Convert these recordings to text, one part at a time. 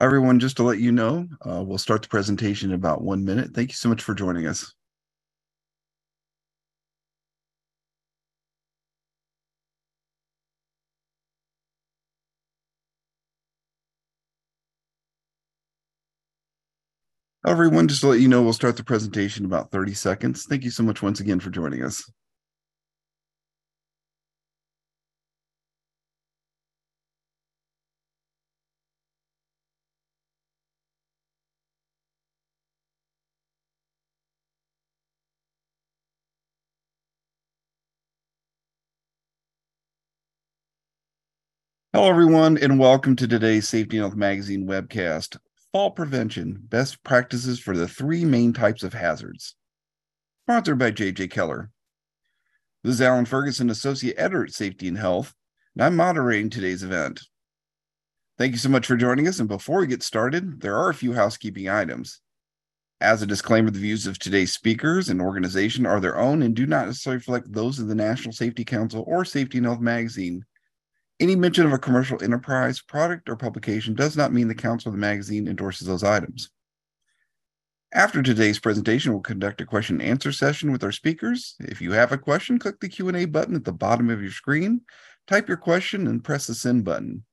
Everyone, just to let you know, uh, we'll start the presentation in about one minute. Thank you so much for joining us. Everyone, just to let you know, we'll start the presentation in about 30 seconds. Thank you so much once again for joining us. Hello, everyone, and welcome to today's Safety and Health Magazine webcast Fall Prevention Best Practices for the Three Main Types of Hazards. Sponsored by JJ Keller. This is Alan Ferguson, Associate Editor at Safety and Health, and I'm moderating today's event. Thank you so much for joining us. And before we get started, there are a few housekeeping items. As a disclaimer, the views of today's speakers and organization are their own and do not necessarily reflect those of the National Safety Council or Safety and Health Magazine any mention of a commercial enterprise, product, or publication does not mean the council of the magazine endorses those items. After today's presentation, we'll conduct a question and answer session with our speakers. If you have a question, click the Q&A button at the bottom of your screen, type your question, and press the send button.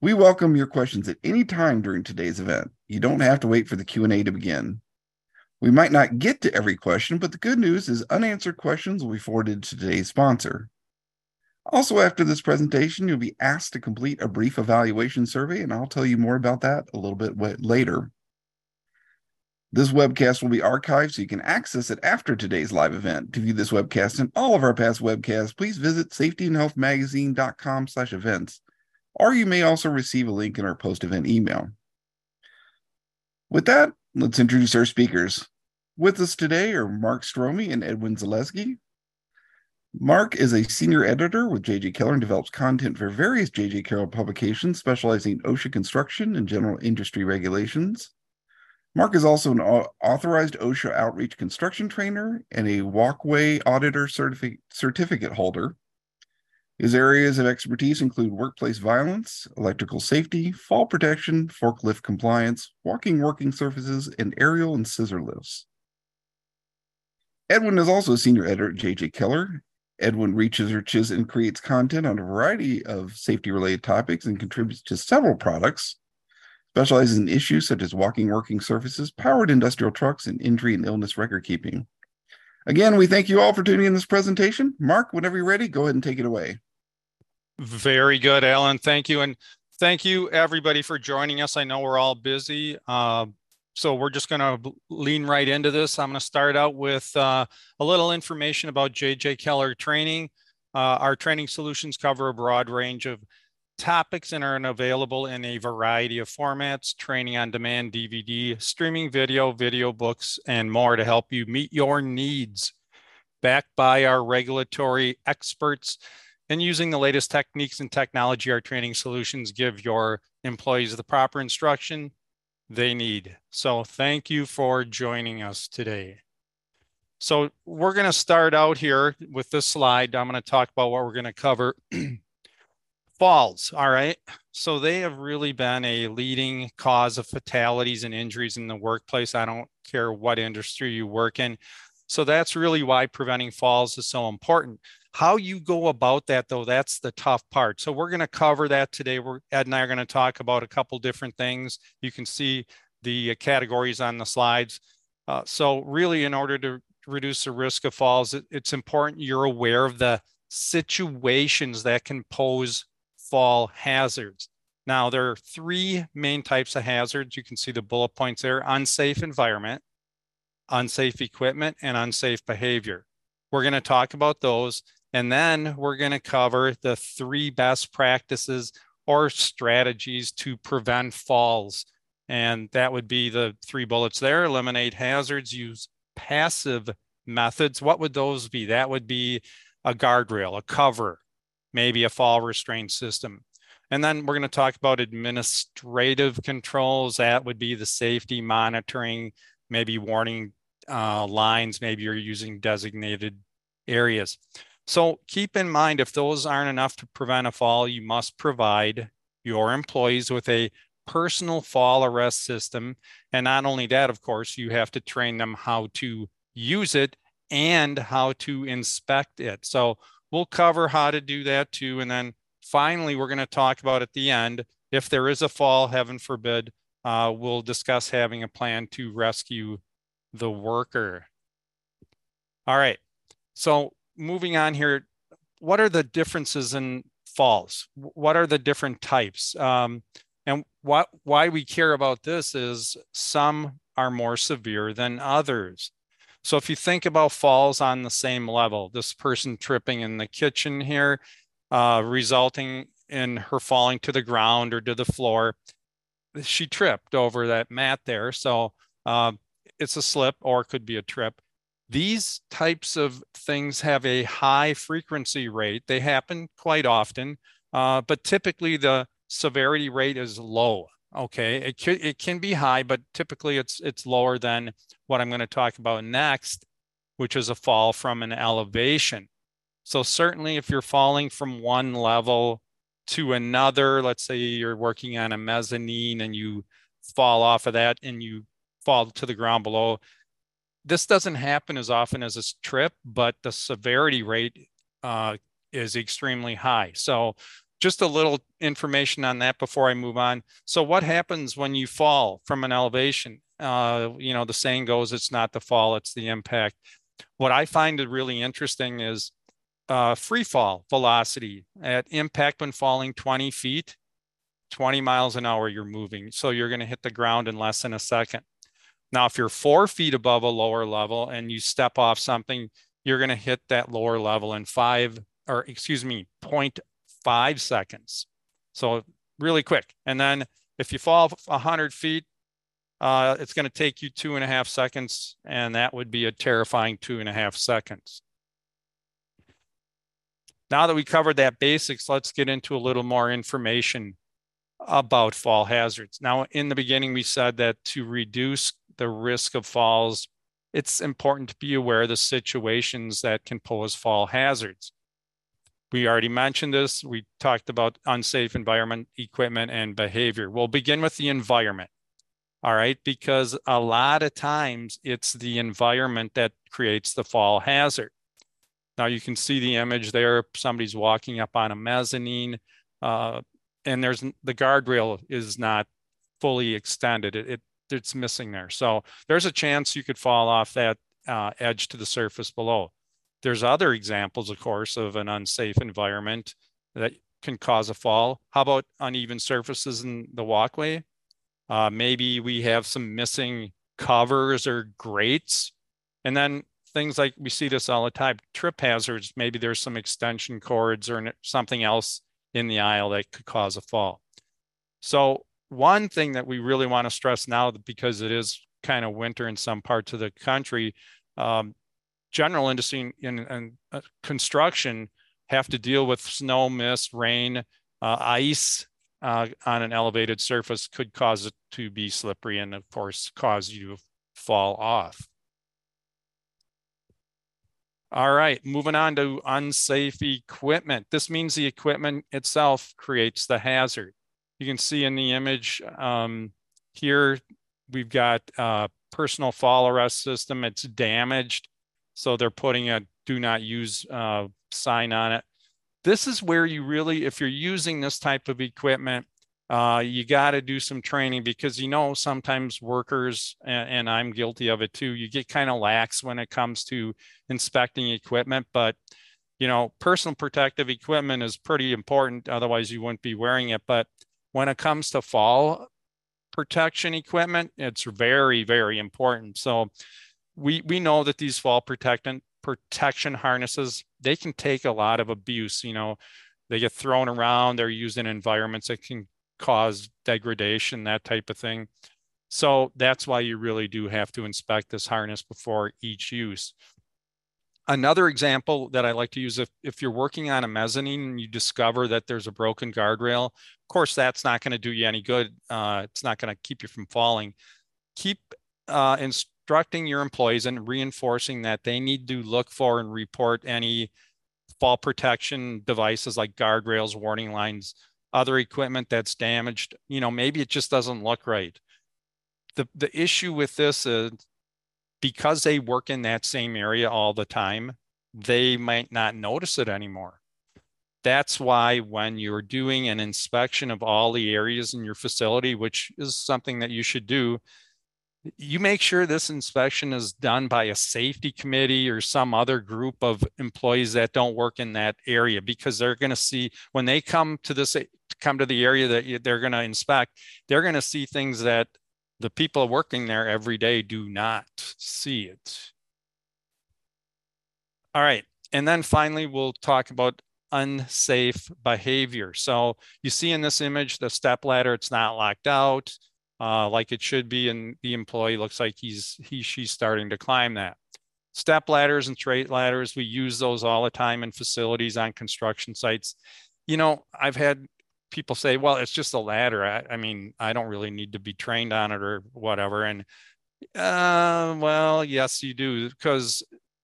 We welcome your questions at any time during today's event. You don't have to wait for the Q&A to begin. We might not get to every question, but the good news is unanswered questions will be forwarded to today's sponsor. Also, after this presentation, you'll be asked to complete a brief evaluation survey, and I'll tell you more about that a little bit later. This webcast will be archived so you can access it after today's live event. To view this webcast and all of our past webcasts, please visit safetyandhealthmagazine.com slash events, or you may also receive a link in our post-event email. With that, let's introduce our speakers. With us today are Mark Stromey and Edwin Zaleski. Mark is a senior editor with JJ Keller and develops content for various JJ Keller publications specializing in OSHA construction and general industry regulations. Mark is also an authorized OSHA outreach construction trainer and a walkway auditor certifi- certificate holder. His areas of expertise include workplace violence, electrical safety, fall protection, forklift compliance, walking working surfaces, and aerial and scissor lifts. Edwin is also a senior editor at JJ Keller Edwin reaches, researches and creates content on a variety of safety related topics and contributes to several products, specializes in issues such as walking working surfaces, powered industrial trucks, and injury and illness record keeping. Again, we thank you all for tuning in this presentation. Mark, whenever you're ready, go ahead and take it away. Very good, Alan. Thank you. And thank you, everybody, for joining us. I know we're all busy. Uh, so we're just going to lean right into this. I'm going to start out with uh, a little information about JJ Keller training. Uh, our training solutions cover a broad range of topics and are available in a variety of formats, training on demand, DVD, streaming video, video books, and more to help you meet your needs. Backed by our regulatory experts and using the latest techniques and technology, our training solutions give your employees the proper instruction they need. So thank you for joining us today. So we're going to start out here with this slide. I'm going to talk about what we're going to cover. Falls, all right. So they have really been a leading cause of fatalities and injuries in the workplace. I don't care what industry you work in. So that's really why preventing falls is so important. How you go about that, though, that's the tough part. So we're going to cover that today. We're, Ed and I are going to talk about a couple different things. You can see the categories on the slides. Uh, so really, in order to reduce the risk of falls, it, it's important you're aware of the situations that can pose fall hazards. Now, there are three main types of hazards. You can see the bullet points there, unsafe environment, unsafe equipment, and unsafe behavior. We're going to talk about those. And then we're going to cover the three best practices or strategies to prevent falls. And that would be the three bullets there eliminate hazards, use passive methods. What would those be? That would be a guardrail, a cover, maybe a fall restraint system. And then we're going to talk about administrative controls. That would be the safety monitoring, maybe warning uh, lines, maybe you're using designated areas. So keep in mind, if those aren't enough to prevent a fall, you must provide your employees with a personal fall arrest system. And not only that, of course, you have to train them how to use it and how to inspect it. So we'll cover how to do that too. And then finally, we're going to talk about at the end, if there is a fall, heaven forbid, uh, we'll discuss having a plan to rescue the worker. All right. So moving on here, what are the differences in falls? What are the different types? Um, and what why we care about this is some are more severe than others. So if you think about falls on the same level, this person tripping in the kitchen here, uh, resulting in her falling to the ground or to the floor, she tripped over that mat there. So uh, it's a slip or it could be a trip. These types of things have a high frequency rate. They happen quite often, uh, but typically the severity rate is low. Okay, it can, it can be high, but typically it's it's lower than what I'm going to talk about next, which is a fall from an elevation. So certainly if you're falling from one level to another, let's say you're working on a mezzanine and you fall off of that and you fall to the ground below, this doesn't happen as often as a trip, but the severity rate uh, is extremely high. So just a little information on that before I move on. So what happens when you fall from an elevation? Uh, you know, the saying goes, it's not the fall, it's the impact. What I find really interesting is uh, free fall velocity at impact when falling 20 feet, 20 miles an hour, you're moving. So you're going to hit the ground in less than a second. Now, if you're four feet above a lower level and you step off something, you're going to hit that lower level in five, or excuse me, 0.5 seconds. So really quick. And then if you fall 100 feet, uh, it's going to take you two and a half seconds, and that would be a terrifying two and a half seconds. Now that we covered that basics, let's get into a little more information about fall hazards. Now, in the beginning, we said that to reduce the risk of falls, it's important to be aware of the situations that can pose fall hazards. We already mentioned this. We talked about unsafe environment, equipment, and behavior. We'll begin with the environment. All right, because a lot of times it's the environment that creates the fall hazard. Now you can see the image there. Somebody's walking up on a mezzanine, uh, and there's the guardrail is not fully extended. It, it it's missing there. So there's a chance you could fall off that uh, edge to the surface below. There's other examples, of course, of an unsafe environment that can cause a fall. How about uneven surfaces in the walkway? Uh, maybe we have some missing covers or grates. And then things like we see this all the time trip hazards. Maybe there's some extension cords or something else in the aisle that could cause a fall. So, one thing that we really want to stress now, because it is kind of winter in some parts of the country, um, general industry and, and uh, construction have to deal with snow, mist, rain, uh, ice uh, on an elevated surface could cause it to be slippery and, of course, cause you to fall off. All right, moving on to unsafe equipment. This means the equipment itself creates the hazard. You can see in the image um, here, we've got a personal fall arrest system. It's damaged. So they're putting a do not use uh, sign on it. This is where you really, if you're using this type of equipment, uh, you got to do some training because you know sometimes workers and, and I'm guilty of it too. You get kind of lax when it comes to inspecting equipment, but you know personal protective equipment is pretty important. Otherwise, you wouldn't be wearing it. But when it comes to fall protection equipment, it's very very important. So we we know that these fall protectant protection harnesses they can take a lot of abuse. You know, they get thrown around. They're used in environments that can cause degradation, that type of thing. So that's why you really do have to inspect this harness before each use. Another example that I like to use if, if you're working on a mezzanine and you discover that there's a broken guardrail, of course, that's not going to do you any good. Uh, it's not going to keep you from falling. Keep uh, instructing your employees and reinforcing that they need to look for and report any fall protection devices like guardrails, warning lines, other equipment that's damaged. You know, maybe it just doesn't look right. The, the issue with this is because they work in that same area all the time, they might not notice it anymore. That's why when you're doing an inspection of all the areas in your facility, which is something that you should do, you make sure this inspection is done by a safety committee or some other group of employees that don't work in that area because they're going to see when they come to this come to the area that they're going to inspect they're going to see things that the people working there every day do not see it all right and then finally we'll talk about unsafe behavior so you see in this image the step ladder it's not locked out uh, like it should be. And the employee looks like he's he she's starting to climb that. Step ladders and straight ladders, we use those all the time in facilities on construction sites. You know, I've had people say, well, it's just a ladder. I, I mean, I don't really need to be trained on it or whatever. And uh, well, yes, you do, because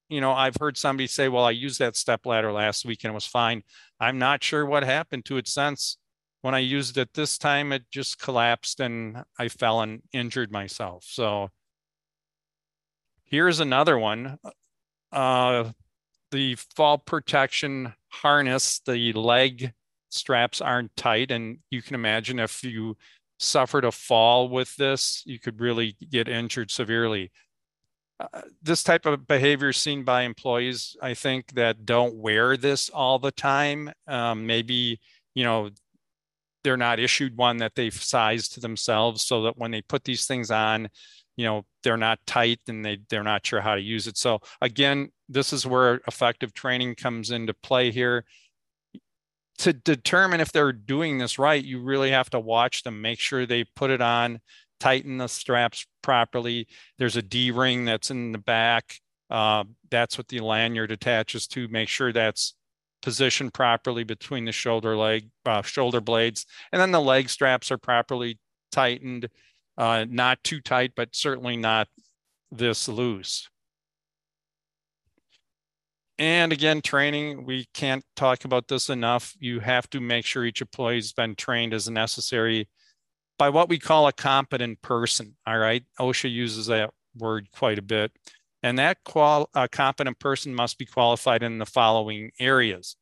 you know, I've heard somebody say, well, I used that step ladder last week and it was fine. I'm not sure what happened to it since when I used it this time, it just collapsed and I fell and injured myself. So here's another one. Uh, the fall protection harness, the leg straps aren't tight. And you can imagine if you suffered a fall with this, you could really get injured severely. Uh, this type of behavior seen by employees, I think, that don't wear this all the time. Um, maybe, you know, they're not issued one that they've sized to themselves so that when they put these things on you know they're not tight and they they're not sure how to use it so again this is where effective training comes into play here to determine if they're doing this right you really have to watch them make sure they put it on tighten the straps properly. There's a d ring that's in the back uh, that's what the lanyard attaches to make sure that's positioned properly between the shoulder leg uh, shoulder blades. And then the leg straps are properly tightened uh, not too tight but certainly not this loose and again training we can't talk about this enough. You have to make sure each employee's been trained as necessary by what we call a competent person all right? Osha uses that word quite a bit. And that qual- a competent person must be qualified in the following areas.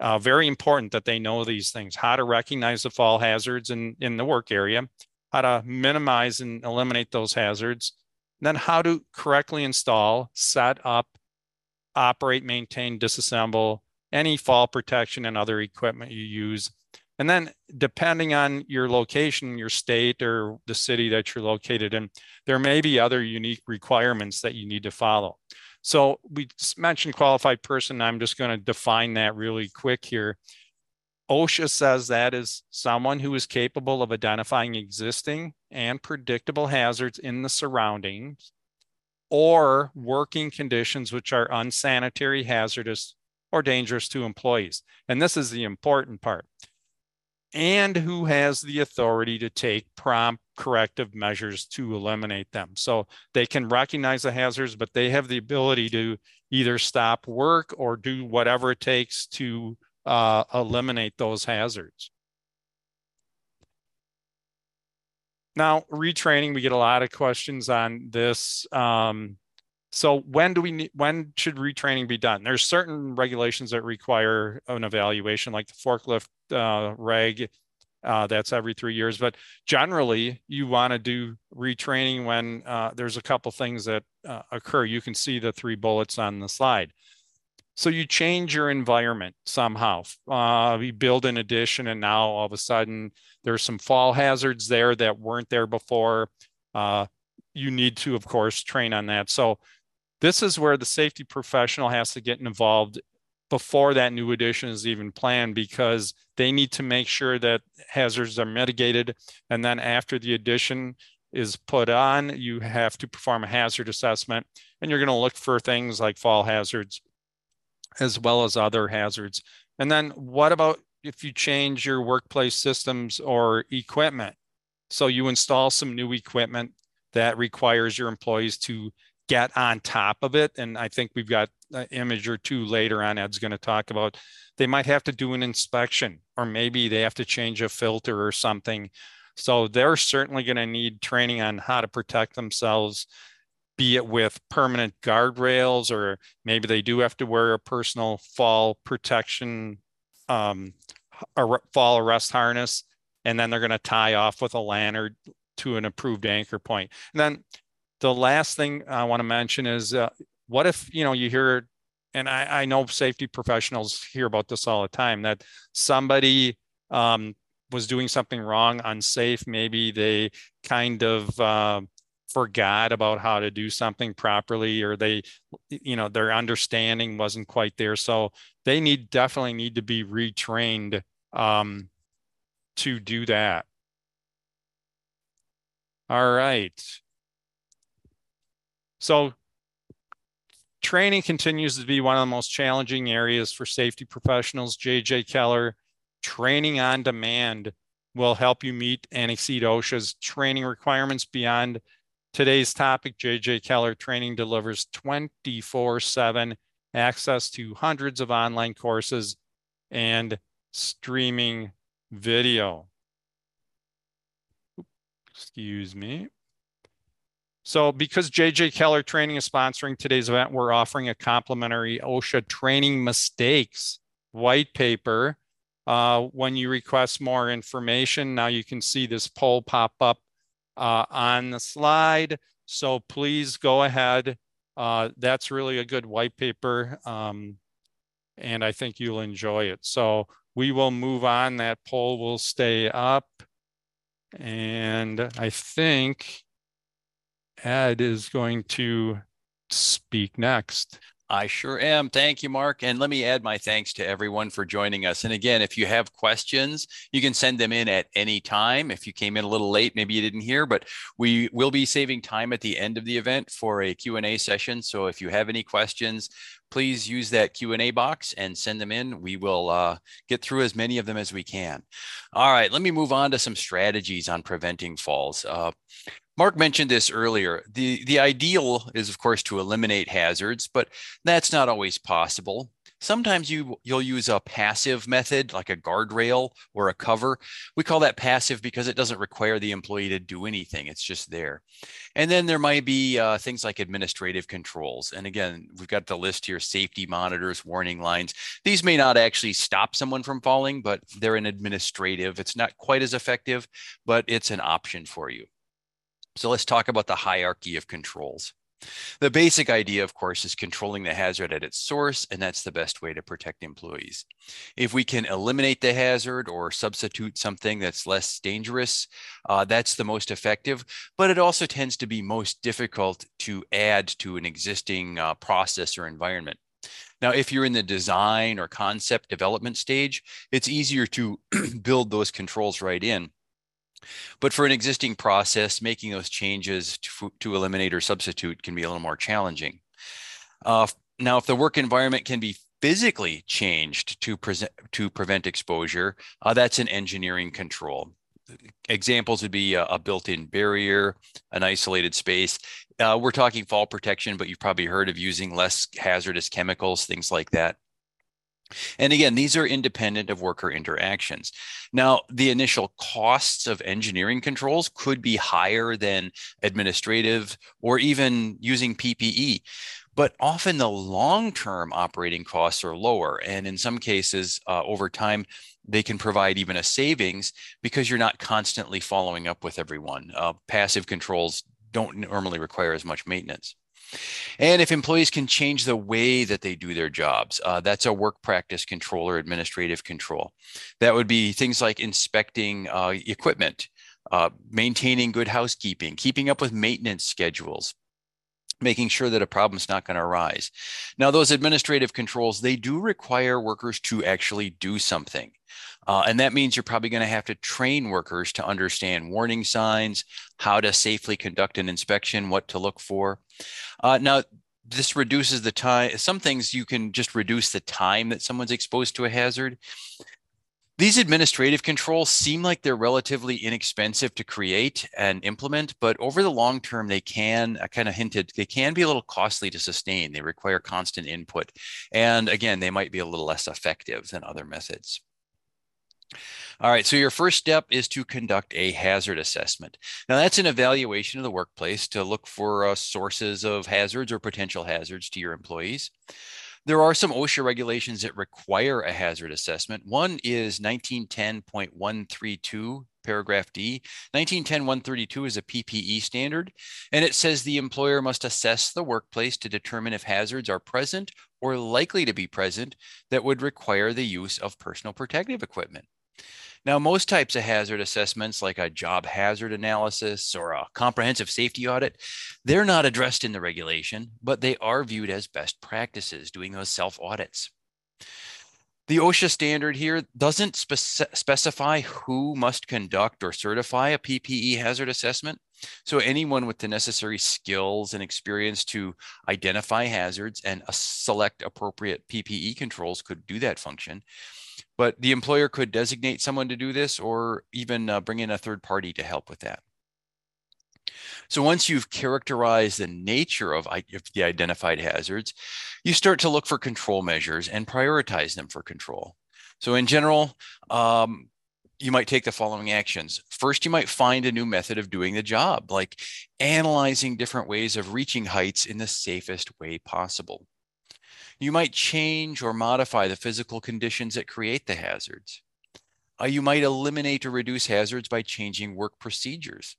Uh, very important that they know these things, how to recognize the fall hazards in, in the work area, how to minimize and eliminate those hazards, then how to correctly install, set up, operate, maintain, disassemble any fall protection and other equipment you use and then depending on your location, your state or the city that you're located in, there may be other unique requirements that you need to follow. So we mentioned qualified person. I'm just going to define that really quick here. OSHA says that is someone who is capable of identifying existing and predictable hazards in the surroundings or working conditions which are unsanitary, hazardous, or dangerous to employees. And this is the important part and who has the authority to take prompt corrective measures to eliminate them. So they can recognize the hazards, but they have the ability to either stop work or do whatever it takes to uh, eliminate those hazards. Now, retraining, we get a lot of questions on this. Um, so when do we need, when should retraining be done? There's certain regulations that require an evaluation, like the forklift uh, reg. Uh, that's every three years, but generally you want to do retraining when uh, there's a couple things that uh, occur. You can see the three bullets on the slide. So you change your environment somehow. Uh, you build an addition, and now all of a sudden there's some fall hazards there that weren't there before. Uh, you need to, of course, train on that. So this is where the safety professional has to get involved before that new addition is even planned because they need to make sure that hazards are mitigated. And then after the addition is put on, you have to perform a hazard assessment and you're going to look for things like fall hazards as well as other hazards. And then what about if you change your workplace systems or equipment? So you install some new equipment that requires your employees to get on top of it. And I think we've got an image or two later on Ed's going to talk about. They might have to do an inspection, or maybe they have to change a filter or something. So they're certainly going to need training on how to protect themselves, be it with permanent guardrails, or maybe they do have to wear a personal fall protection, um, a fall arrest harness, and then they're going to tie off with a lanyard to an approved anchor point. And then the last thing I want to mention is uh, what if you know you hear, and I, I know safety professionals hear about this all the time that somebody um, was doing something wrong, unsafe. Maybe they kind of uh, forgot about how to do something properly, or they, you know, their understanding wasn't quite there. So they need definitely need to be retrained um, to do that. All right. So training continues to be one of the most challenging areas for safety professionals. JJ Keller, training on demand will help you meet and exceed OSHA's training requirements beyond today's topic. JJ Keller Training delivers 24 7 access to hundreds of online courses and streaming video. Excuse me. So because JJ Keller Training is sponsoring today's event, we're offering a complimentary OSHA training mistakes white paper. Uh, when you request more information, now you can see this poll pop up uh, on the slide. So please go ahead. Uh, that's really a good white paper. Um, and I think you'll enjoy it. So we will move on. That poll will stay up. And I think Ed is going to speak next. I sure am. Thank you, Mark. And let me add my thanks to everyone for joining us. And again, if you have questions, you can send them in at any time. If you came in a little late, maybe you didn't hear, but we will be saving time at the end of the event for a Q&A session. So if you have any questions, please use that Q&A box and send them in. We will uh, get through as many of them as we can. All right, let me move on to some strategies on preventing falls. Uh, Mark mentioned this earlier. The, the ideal is, of course, to eliminate hazards, but that's not always possible. Sometimes you, you'll use a passive method like a guardrail or a cover. We call that passive because it doesn't require the employee to do anything, it's just there. And then there might be uh, things like administrative controls. And again, we've got the list here safety monitors, warning lines. These may not actually stop someone from falling, but they're an administrative. It's not quite as effective, but it's an option for you. So let's talk about the hierarchy of controls. The basic idea, of course, is controlling the hazard at its source, and that's the best way to protect employees. If we can eliminate the hazard or substitute something that's less dangerous, uh, that's the most effective, but it also tends to be most difficult to add to an existing uh, process or environment. Now, if you're in the design or concept development stage, it's easier to build those controls right in. But for an existing process, making those changes to, to eliminate or substitute can be a little more challenging. Uh, now, if the work environment can be physically changed to, to prevent exposure, uh, that's an engineering control. Examples would be a, a built-in barrier, an isolated space. Uh, we're talking fall protection, but you've probably heard of using less hazardous chemicals, things like that. And again, these are independent of worker interactions. Now, the initial costs of engineering controls could be higher than administrative or even using PPE, but often the long term operating costs are lower. And in some cases, uh, over time, they can provide even a savings because you're not constantly following up with everyone. Uh, passive controls don't normally require as much maintenance. And if employees can change the way that they do their jobs, uh, that's a work practice control or administrative control. That would be things like inspecting uh, equipment, uh, maintaining good housekeeping, keeping up with maintenance schedules, making sure that a problem's not going to arise. Now, those administrative controls, they do require workers to actually do something. Uh, and that means you're probably going to have to train workers to understand warning signs, how to safely conduct an inspection, what to look for. Uh, now, this reduces the time. Some things you can just reduce the time that someone's exposed to a hazard. These administrative controls seem like they're relatively inexpensive to create and implement, but over the long term, they can, I kind of hinted, they can be a little costly to sustain. They require constant input. And again, they might be a little less effective than other methods. All right, so your first step is to conduct a hazard assessment. Now, that's an evaluation of the workplace to look for uh, sources of hazards or potential hazards to your employees. There are some OSHA regulations that require a hazard assessment. One is 1910.132 paragraph D. 1910-132 is a PPE standard, and it says the employer must assess the workplace to determine if hazards are present or likely to be present that would require the use of personal protective equipment. Now, most types of hazard assessments, like a job hazard analysis or a comprehensive safety audit, they're not addressed in the regulation, but they are viewed as best practices, doing those self audits. The OSHA standard here doesn't spec- specify who must conduct or certify a PPE hazard assessment. So, anyone with the necessary skills and experience to identify hazards and select appropriate PPE controls could do that function. But the employer could designate someone to do this or even uh, bring in a third party to help with that. So once you've characterized the nature of the identified hazards, you start to look for control measures and prioritize them for control. So in general, um, you might take the following actions. First, you might find a new method of doing the job, like analyzing different ways of reaching heights in the safest way possible. You might change or modify the physical conditions that create the hazards. Uh, you might eliminate or reduce hazards by changing work procedures.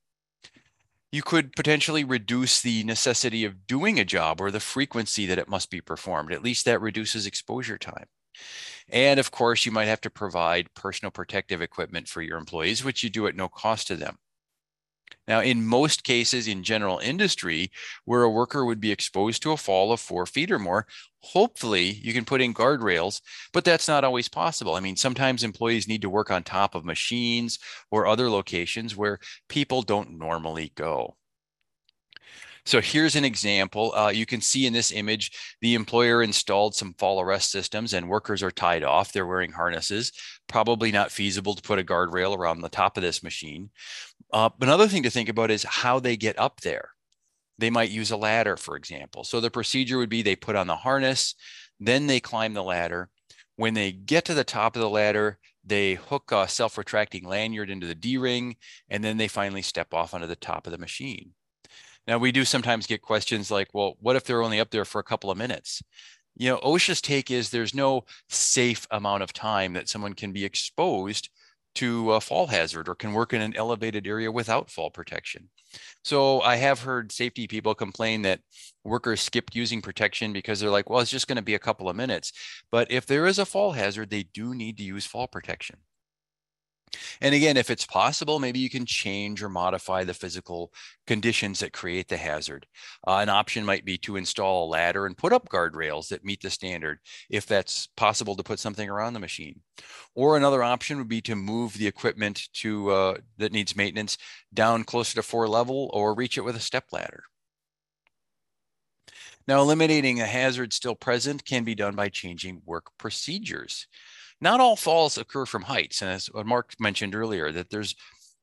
You could potentially reduce the necessity of doing a job or the frequency that it must be performed. At least that reduces exposure time. And of course, you might have to provide personal protective equipment for your employees, which you do at no cost to them. Now, in most cases in general industry, where a worker would be exposed to a fall of four feet or more, hopefully you can put in guardrails, but that's not always possible. I mean, sometimes employees need to work on top of machines or other locations where people don't normally go. So here's an example. Uh, you can see in this image, the employer installed some fall arrest systems and workers are tied off. They're wearing harnesses. Probably not feasible to put a guardrail around the top of this machine. Uh, another thing to think about is how they get up there. They might use a ladder, for example. So the procedure would be they put on the harness, then they climb the ladder. When they get to the top of the ladder, they hook a self retracting lanyard into the D ring, and then they finally step off onto the top of the machine. Now, we do sometimes get questions like, well, what if they're only up there for a couple of minutes? You know, OSHA's take is there's no safe amount of time that someone can be exposed to a fall hazard or can work in an elevated area without fall protection. So I have heard safety people complain that workers skipped using protection because they're like, well, it's just going to be a couple of minutes. But if there is a fall hazard, they do need to use fall protection. And again, if it's possible, maybe you can change or modify the physical conditions that create the hazard. Uh, an option might be to install a ladder and put up guardrails that meet the standard, if that's possible to put something around the machine. Or another option would be to move the equipment to uh, that needs maintenance down closer to floor level or reach it with a step ladder. Now, eliminating a hazard still present can be done by changing work procedures not all falls occur from heights. And as what Mark mentioned earlier, that there's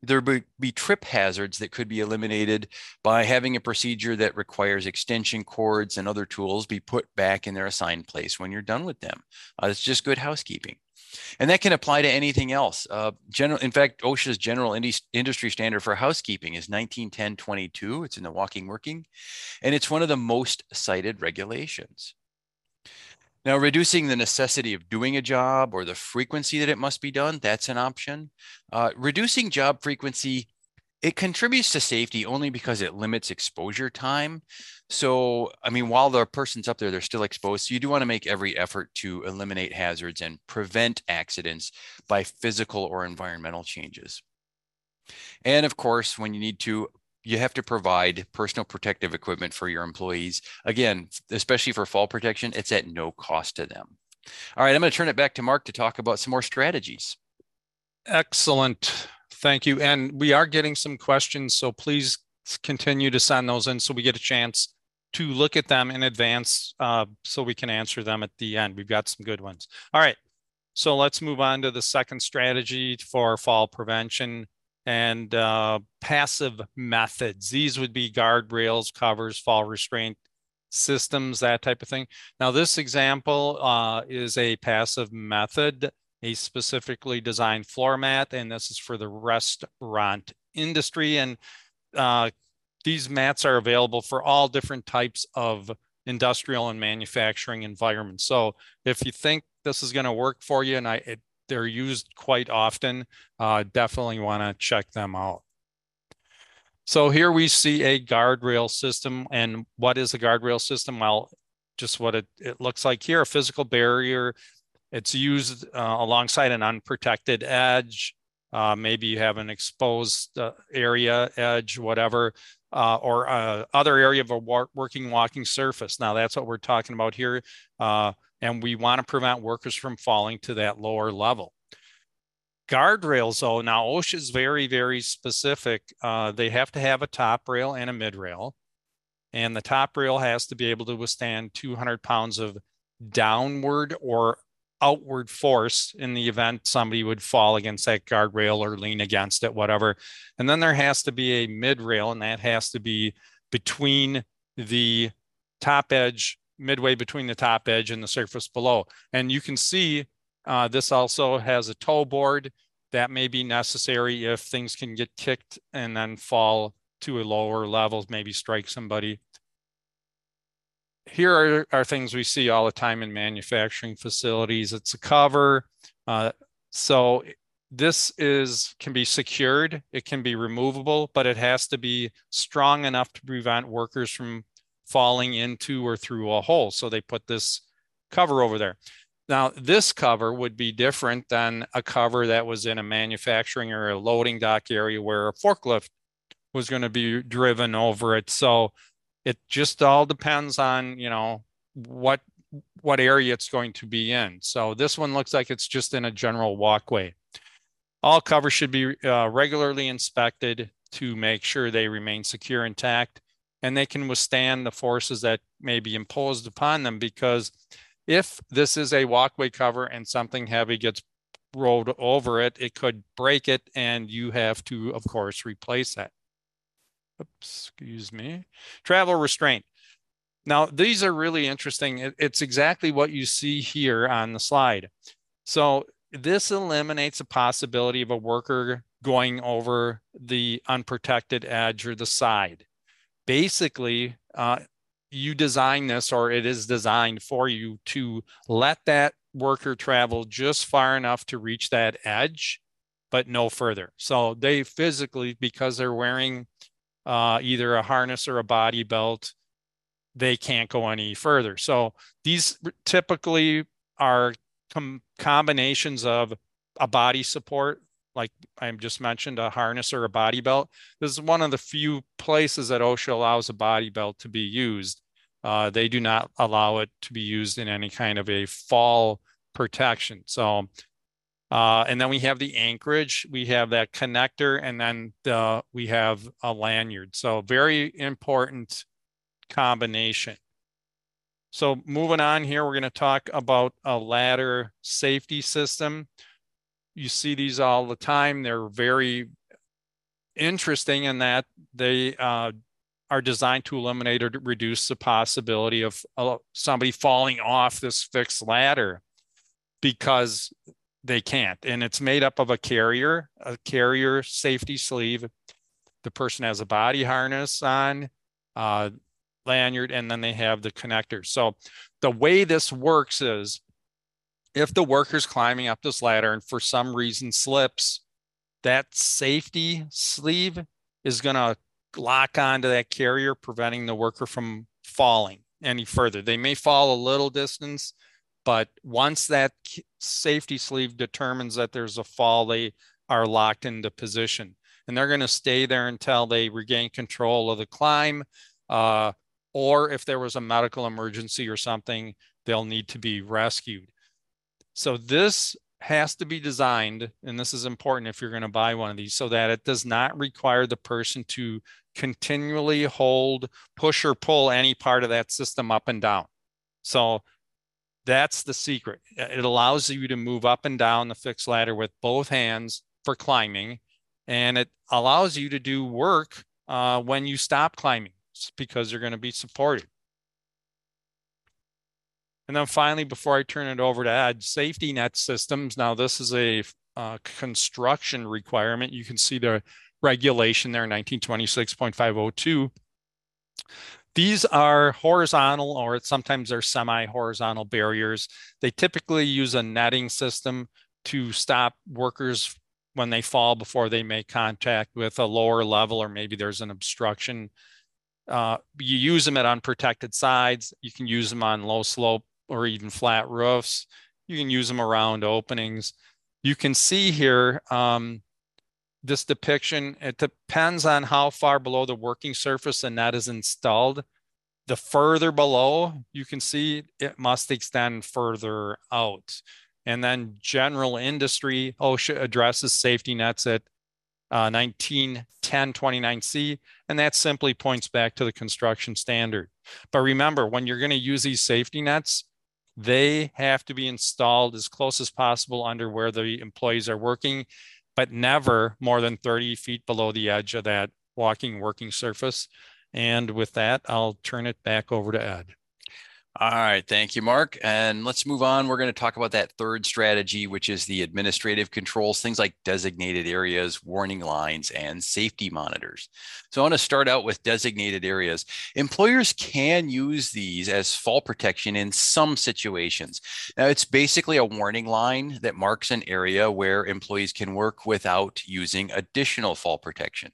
there be, be trip hazards that could be eliminated by having a procedure that requires extension cords and other tools be put back in their assigned place when you're done with them. Uh, it's just good housekeeping. And that can apply to anything else. Uh, general, in fact, OSHA's general industry standard for housekeeping is 1910-22. It's in the walking working, and it's one of the most cited regulations. Now, reducing the necessity of doing a job or the frequency that it must be done, that's an option. Uh, reducing job frequency, it contributes to safety only because it limits exposure time. So, I mean, while the person's up there, they're still exposed. So, you do want to make every effort to eliminate hazards and prevent accidents by physical or environmental changes. And of course, when you need to you have to provide personal protective equipment for your employees. Again, especially for fall protection, it's at no cost to them. All right, I'm going to turn it back to Mark to talk about some more strategies. Excellent. Thank you. And we are getting some questions, so please continue to send those in so we get a chance to look at them in advance uh, so we can answer them at the end. We've got some good ones. All right. So let's move on to the second strategy for fall prevention and uh, passive methods. These would be guardrails, covers, fall restraint systems, that type of thing. Now, this example uh, is a passive method, a specifically designed floor mat, and this is for the restaurant industry. And uh, these mats are available for all different types of industrial and manufacturing environments. So if you think this is going to work for you, and I, it, they're used quite often, uh, definitely want to check them out. So here we see a guardrail system. And what is a guardrail system? Well, just what it, it looks like here, a physical barrier. It's used uh, alongside an unprotected edge. Uh, maybe you have an exposed uh, area, edge, whatever, uh, or uh, other area of a working walking surface. Now that's what we're talking about here. And we want to prevent workers from falling to that lower level. Guardrails, though, now OSHA is very, very specific. Uh, they have to have a top rail and a mid rail. And the top rail has to be able to withstand 200 pounds of downward or outward force in the event somebody would fall against that guardrail or lean against it, whatever. And then there has to be a mid rail, and that has to be between the top edge, midway between the top edge and the surface below. And you can see uh, this also has a toe board that may be necessary if things can get kicked and then fall to a lower level, maybe strike somebody here are, are things we see all the time in manufacturing facilities. It's a cover. Uh, so this is can be secured, it can be removable, but it has to be strong enough to prevent workers from falling into or through a hole. So they put this cover over there. Now, this cover would be different than a cover that was in a manufacturing or a loading dock area where a forklift was going to be driven over it. So it just all depends on you know what what area it's going to be in so this one looks like it's just in a general walkway all covers should be uh, regularly inspected to make sure they remain secure intact and they can withstand the forces that may be imposed upon them because if this is a walkway cover and something heavy gets rolled over it it could break it and you have to of course replace that Oops, excuse me. Travel restraint. Now, these are really interesting. It's exactly what you see here on the slide. So this eliminates the possibility of a worker going over the unprotected edge or the side. Basically, uh, you design this or it is designed for you to let that worker travel just far enough to reach that edge, but no further. So they physically, because they're wearing uh, either a harness or a body belt, they can't go any further. So these typically are com- combinations of a body support, like I just mentioned, a harness or a body belt. This is one of the few places that OSHA allows a body belt to be used. Uh, they do not allow it to be used in any kind of a fall protection. So uh, and then we have the anchorage, we have that connector, and then the, we have a lanyard. So very important combination. So moving on here, we're going to talk about a ladder safety system. You see these all the time. They're very interesting in that they uh, are designed to eliminate or reduce the possibility of uh, somebody falling off this fixed ladder because they can't. And it's made up of a carrier, a carrier safety sleeve. The person has a body harness on, uh, lanyard, and then they have the connector. So the way this works is if the worker's climbing up this ladder and for some reason slips, that safety sleeve is going to lock onto that carrier, preventing the worker from falling any further. They may fall a little distance, but once that safety sleeve determines that there's a fall, they are locked into position. And they're going to stay there until they regain control of the climb. Uh, or if there was a medical emergency or something, they'll need to be rescued. So this has to be designed, and this is important if you're going to buy one of these, so that it does not require the person to continually hold, push, or pull any part of that system up and down. So That's the secret. It allows you to move up and down the fixed ladder with both hands for climbing, and it allows you to do work uh, when you stop climbing because you're going to be supported. And then finally, before I turn it over to Ed, safety net systems. Now, this is a uh, construction requirement. You can see the regulation there, 1926.502. These are horizontal or sometimes they're semi-horizontal barriers. They typically use a netting system to stop workers when they fall before they make contact with a lower level or maybe there's an obstruction. Uh, you use them at unprotected sides. You can use them on low slope or even flat roofs. You can use them around openings. You can see here um, this depiction. It depends on how far below the working surface the net is installed. The further below, you can see it must extend further out. And then general industry, OSHA addresses safety nets at uh, 1910 29C, and that simply points back to the construction standard. But remember, when you're going to use these safety nets, they have to be installed as close as possible under where the employees are working, but never more than 30 feet below the edge of that walking working surface. And with that, I'll turn it back over to Ed. All right. Thank you, Mark. And let's move on. We're going to talk about that third strategy, which is the administrative controls, things like designated areas, warning lines, and safety monitors. So I want to start out with designated areas. Employers can use these as fall protection in some situations. Now, it's basically a warning line that marks an area where employees can work without using additional fall protection.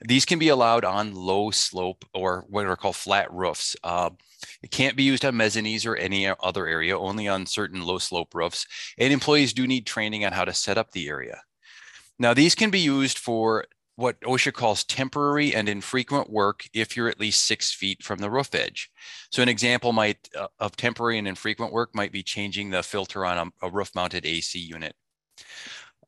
These can be allowed on low slope or what are called flat roofs. Uh, it can't be used on mezzanines or any other area, only on certain low slope roofs. And employees do need training on how to set up the area. Now, these can be used for what OSHA calls temporary and infrequent work if you're at least six feet from the roof edge. So an example might uh, of temporary and infrequent work might be changing the filter on a, a roof mounted AC unit.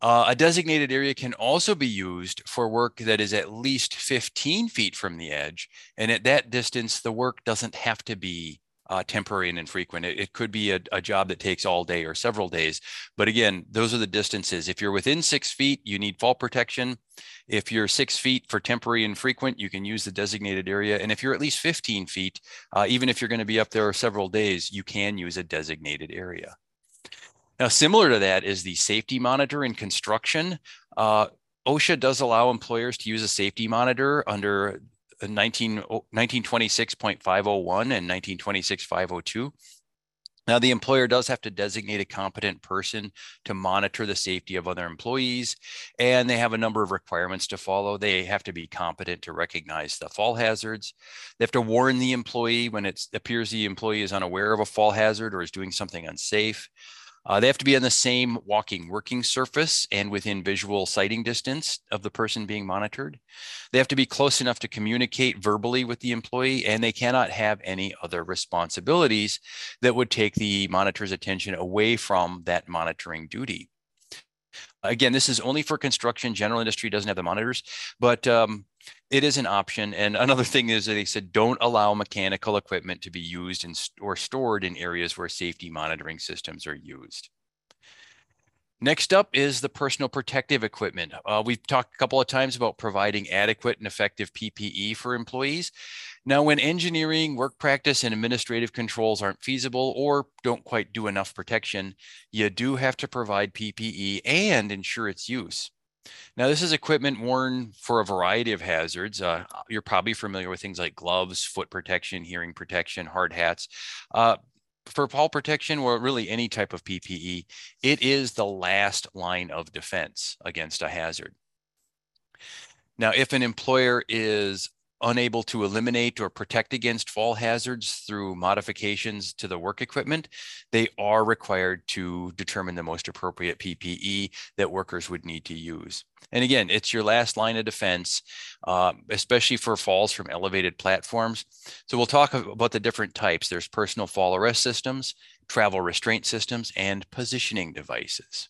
Uh, a designated area can also be used for work that is at least 15 feet from the edge. And at that distance, the work doesn't have to be uh, temporary and infrequent. It, it could be a, a, job that takes all day or several days. But again, those are the distances. If you're within six feet, you need fall protection. If you're six feet for temporary and frequent, you can use the designated area. And if you're at least 15 feet, uh, even if you're going to be up there several days, you can use a designated area. Now, similar to that is the safety monitor in construction. Uh, OSHA does allow employers to use a safety monitor under 19, 1926.501 and 1926.502. Now, the employer does have to designate a competent person to monitor the safety of other employees, and they have a number of requirements to follow. They have to be competent to recognize the fall hazards. They have to warn the employee when it appears the employee is unaware of a fall hazard or is doing something unsafe. Uh, they have to be on the same walking working surface and within visual sighting distance of the person being monitored. They have to be close enough to communicate verbally with the employee, and they cannot have any other responsibilities that would take the monitor's attention away from that monitoring duty. Again, this is only for construction. General industry doesn't have the monitors, but um, it is an option. And another thing is that they said don't allow mechanical equipment to be used in, or stored in areas where safety monitoring systems are used. Next up is the personal protective equipment. Uh, we've talked a couple of times about providing adequate and effective PPE for employees. Now, when engineering, work practice, and administrative controls aren't feasible or don't quite do enough protection, you do have to provide PPE and ensure its use. Now, this is equipment worn for a variety of hazards. Uh, you're probably familiar with things like gloves, foot protection, hearing protection, hard hats. Uh, for fall protection or really any type of PPE, it is the last line of defense against a hazard. Now, if an employer is unable to eliminate or protect against fall hazards through modifications to the work equipment, they are required to determine the most appropriate PPE that workers would need to use. And again, it's your last line of defense, uh, especially for falls from elevated platforms. So we'll talk about the different types. There's personal fall arrest systems, travel restraint systems, and positioning devices.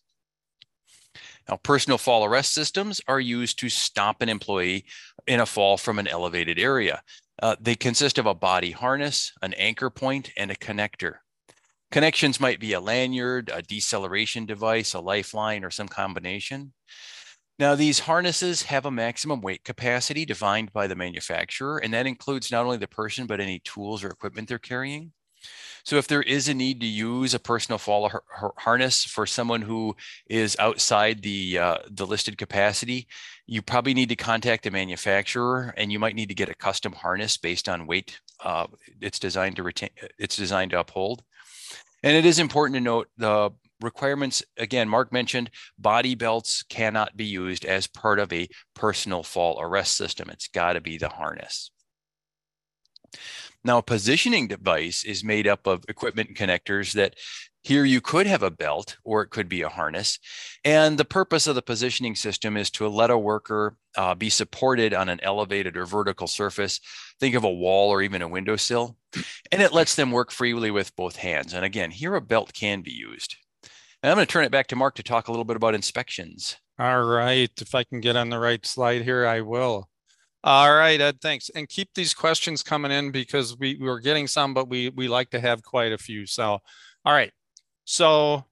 Now, personal fall arrest systems are used to stop an employee in a fall from an elevated area. Uh, they consist of a body harness, an anchor point, and a connector. Connections might be a lanyard, a deceleration device, a lifeline, or some combination. Now, these harnesses have a maximum weight capacity defined by the manufacturer, and that includes not only the person, but any tools or equipment they're carrying. So if there is a need to use a personal fall harness for someone who is outside the uh, the listed capacity, you probably need to contact the manufacturer, and you might need to get a custom harness based on weight. Uh, it's designed to retain. It's designed to uphold. And it is important to note the requirements again mark mentioned body belts cannot be used as part of a personal fall arrest system it's got to be the harness now a positioning device is made up of equipment and connectors that here you could have a belt or it could be a harness. And the purpose of the positioning system is to let a worker uh, be supported on an elevated or vertical surface. Think of a wall or even a windowsill. And it lets them work freely with both hands. And again, here a belt can be used. And I'm going to turn it back to Mark to talk a little bit about inspections. All right. If I can get on the right slide here, I will. All right, Ed, thanks. And keep these questions coming in because we, we were getting some, but we, we like to have quite a few. So, all right. So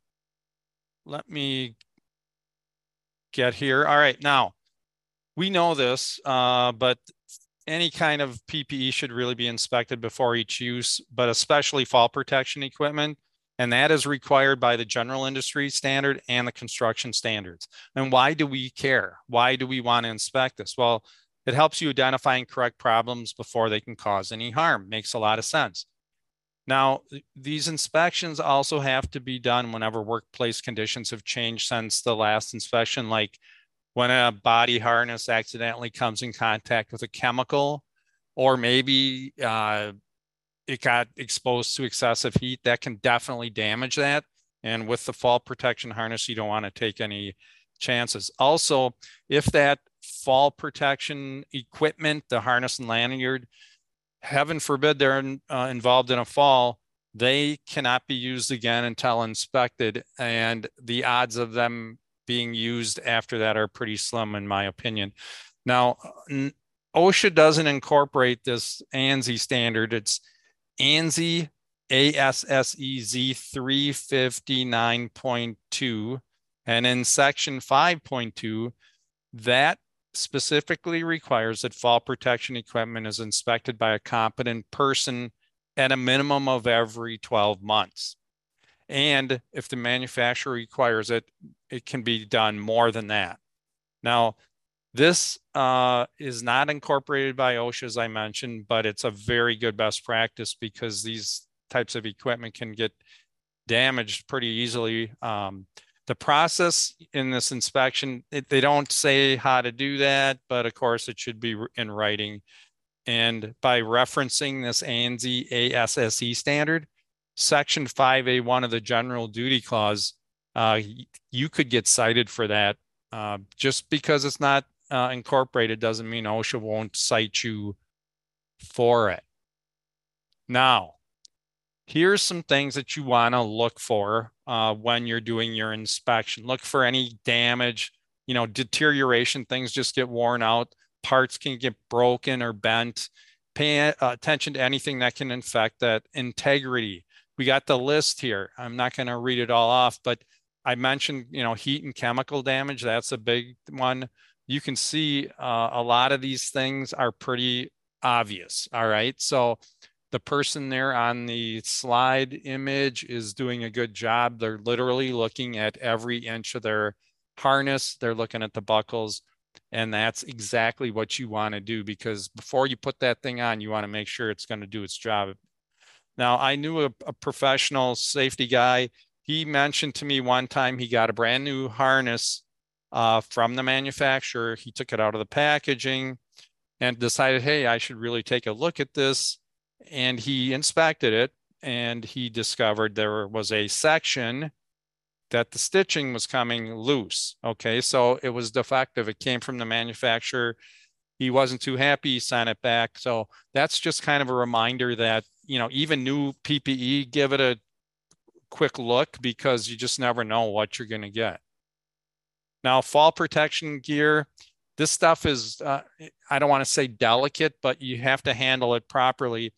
let me get here. All right, now we know this, uh, but any kind of PPE should really be inspected before each use, but especially fall protection equipment. And that is required by the general industry standard and the construction standards. And why do we care? Why do we want to inspect this? Well, it helps you identify and correct problems before they can cause any harm. Makes a lot of sense. Now, these inspections also have to be done whenever workplace conditions have changed since the last inspection, like when a body harness accidentally comes in contact with a chemical, or maybe uh, it got exposed to excessive heat, that can definitely damage that. And with the fall protection harness, you don't want to take any chances. Also, if that fall protection equipment, the harness and lanyard, heaven forbid they're in, uh, involved in a fall, they cannot be used again until inspected. And the odds of them being used after that are pretty slim, in my opinion. Now, OSHA doesn't incorporate this ANSI standard. It's ANSI ASSE Z359.2. And in section 5.2, that specifically requires that fall protection equipment is inspected by a competent person at a minimum of every 12 months. And if the manufacturer requires it, it can be done more than that. Now, this uh, is not incorporated by OSHA, as I mentioned, but it's a very good best practice because these types of equipment can get damaged pretty easily. Um, the process in this inspection, it, they don't say how to do that, but of course it should be in writing. And by referencing this ANSI ASSE standard, section 5A1 of the general duty clause, uh, you could get cited for that. Uh, just because it's not uh, incorporated doesn't mean OSHA won't cite you for it. Now, here's some things that you want to look for uh, when you're doing your inspection. Look for any damage, you know, deterioration, things just get worn out, parts can get broken or bent. Pay attention to anything that can infect that integrity. We got the list here. I'm not going to read it all off, but I mentioned, you know, heat and chemical damage. That's a big one. You can see uh, a lot of these things are pretty obvious. All right. So the person there on the slide image is doing a good job. They're literally looking at every inch of their harness. They're looking at the buckles. And that's exactly what you want to do because before you put that thing on, you want to make sure it's going to do its job. Now, I knew a, a professional safety guy. He mentioned to me one time he got a brand new harness uh, from the manufacturer. He took it out of the packaging and decided, hey, I should really take a look at this and he inspected it and he discovered there was a section that the stitching was coming loose. Okay, so it was defective. It came from the manufacturer. He wasn't too happy. He sent it back. So that's just kind of a reminder that, you know, even new PPE, give it a quick look because you just never know what you're going to get. Now, fall protection gear, this stuff is, uh, I don't want to say delicate, but you have to handle it properly.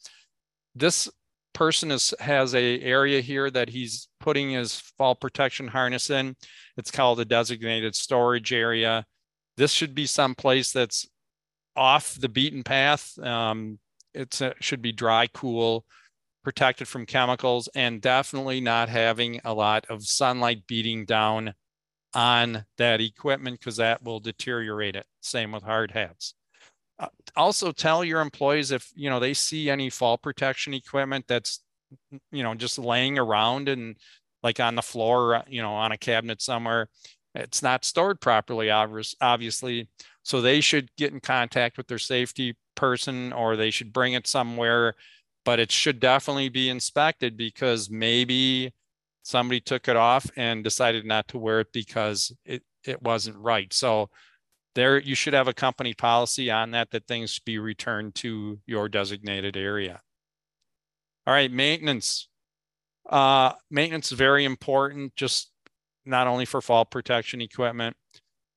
This person is has a area here that he's putting his fall protection harness in. It's called a designated storage area. This should be someplace that's off the beaten path. Um, it should be dry, cool, protected from chemicals, and definitely not having a lot of sunlight beating down on that equipment because that will deteriorate it. Same with hard hats. Uh, also tell your employees if you know they see any fall protection equipment that's you know just laying around and like on the floor uh, you know on a cabinet somewhere it's not stored properly obviously so they should get in contact with their safety person or they should bring it somewhere but it should definitely be inspected because maybe somebody took it off and decided not to wear it because it, it wasn't right. So there you should have a company policy on that that things be returned to your designated area. All right maintenance. Uh, maintenance is very important just not only for fall protection equipment.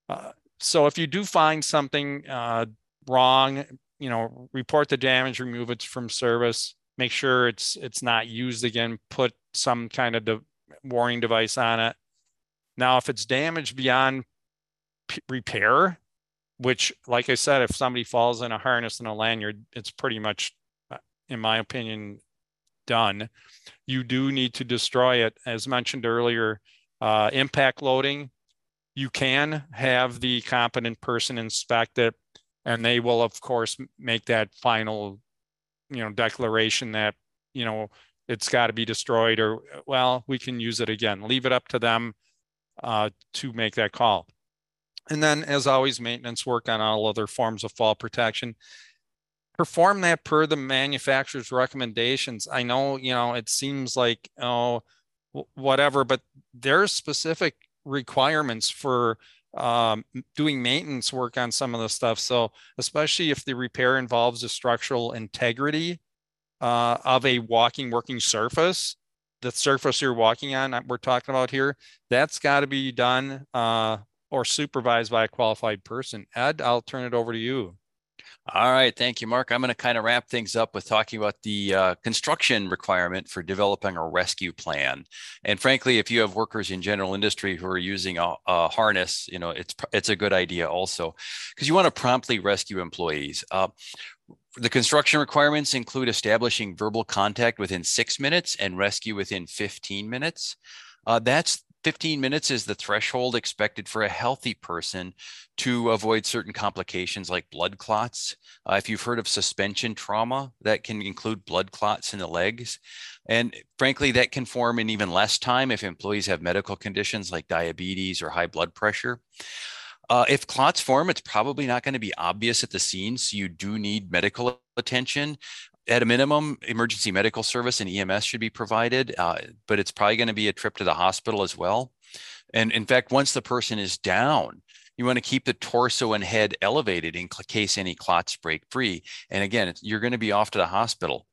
Uh, so if you do find something uh, wrong you know report the damage remove it from service make sure it's it's not used again put some kind of de- warning device on it. Now if it's damaged beyond p- repair which like i said if somebody falls in a harness and a lanyard it's pretty much uh, in my opinion done. You do need to destroy it. As mentioned earlier uh, impact loading you can have the competent person inspect it and they will of course make that final you know declaration that you know it's got to be destroyed or well we can use it again leave it up to them uh, to make that call and then, as always, maintenance work on all other forms of fall protection. Perform that per the manufacturer's recommendations. I know, you know, it seems like, oh, whatever, but there's specific requirements for um, doing maintenance work on some of the stuff. So, especially if the repair involves the structural integrity uh, of a walking working surface, the surface you're walking on, we're talking about here, that's got to be done uh, or supervised by a qualified person. Ed, I'll turn it over to you. All right. Thank you, Mark. I'm going to kind of wrap things up with talking about the uh, construction requirement for developing a rescue plan. And frankly, if you have workers in general industry who are using a, a harness, you know, it's, it's a good idea also because you want to promptly rescue employees. Uh, the construction requirements include establishing verbal contact within six minutes and rescue within 15 minutes. Uh, that's 15 minutes is the threshold expected for a healthy person to avoid certain complications like blood clots. Uh, if you've heard of suspension trauma, that can include blood clots in the legs. And frankly, that can form in even less time if employees have medical conditions like diabetes or high blood pressure. Uh, if clots form, it's probably not going to be obvious at the scene, so you do need medical attention at a minimum, emergency medical service and EMS should be provided, uh, but it's probably going to be a trip to the hospital as well. And in fact, once the person is down, you want to keep the torso and head elevated in case any clots break free. And again, you're going to be off to the hospital.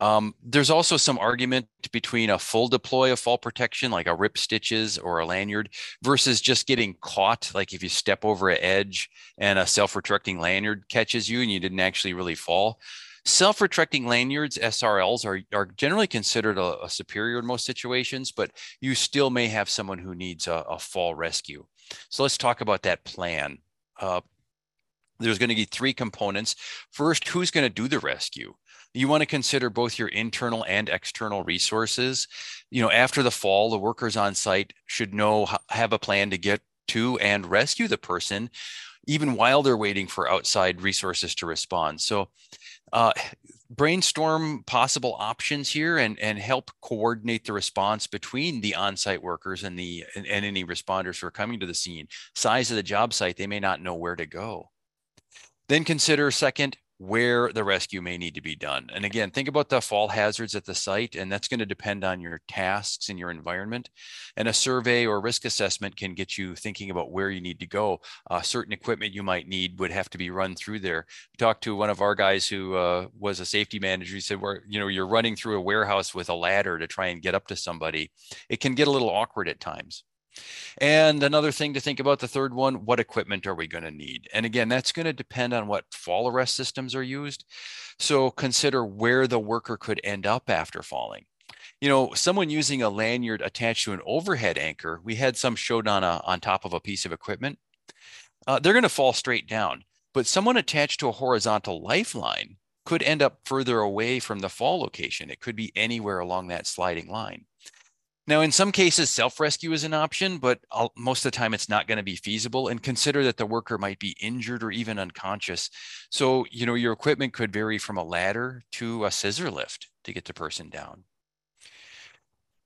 Um, there's also some argument between a full deploy of fall protection, like a rip stitches or a lanyard, versus just getting caught. Like if you step over an edge and a self retracting lanyard catches you and you didn't actually really fall. Self-retracting lanyards, SRLs, are, are generally considered a, a, superior in most situations, but you still may have someone who needs a, a fall rescue. So let's talk about that plan. Uh, there's going to be three components. First, who's going to do the rescue? You want to consider both your internal and external resources. You know, after the fall, the workers on site should know have a plan to get to and rescue the person even while they're waiting for outside resources to respond. So uh, brainstorm possible options here and, and help coordinate the response between the on-site workers and the and, and any responders who are coming to the scene. Size of the job site, they may not know where to go. Then consider second, where the rescue may need to be done. And again, think about the fall hazards at the site, and that's going to depend on your tasks and your environment. And a survey or risk assessment can get you thinking about where you need to go. Uh, certain equipment you might need would have to be run through there. We talked to one of our guys who uh, was a safety manager. He said, "Where you know you're running through a warehouse with a ladder to try and get up to somebody, it can get a little awkward at times." And another thing to think about the third one, what equipment are we going to need? And again, that's going to depend on what fall arrest systems are used. So consider where the worker could end up after falling. You know, someone using a lanyard attached to an overhead anchor, we had some showed on a, on top of a piece of equipment. Uh, they're going to fall straight down. But someone attached to a horizontal lifeline could end up further away from the fall location. It could be anywhere along that sliding line. Now, in some cases, self rescue is an option, but most of the time it's not going to be feasible. And consider that the worker might be injured or even unconscious. So, you know, your equipment could vary from a ladder to a scissor lift to get the person down.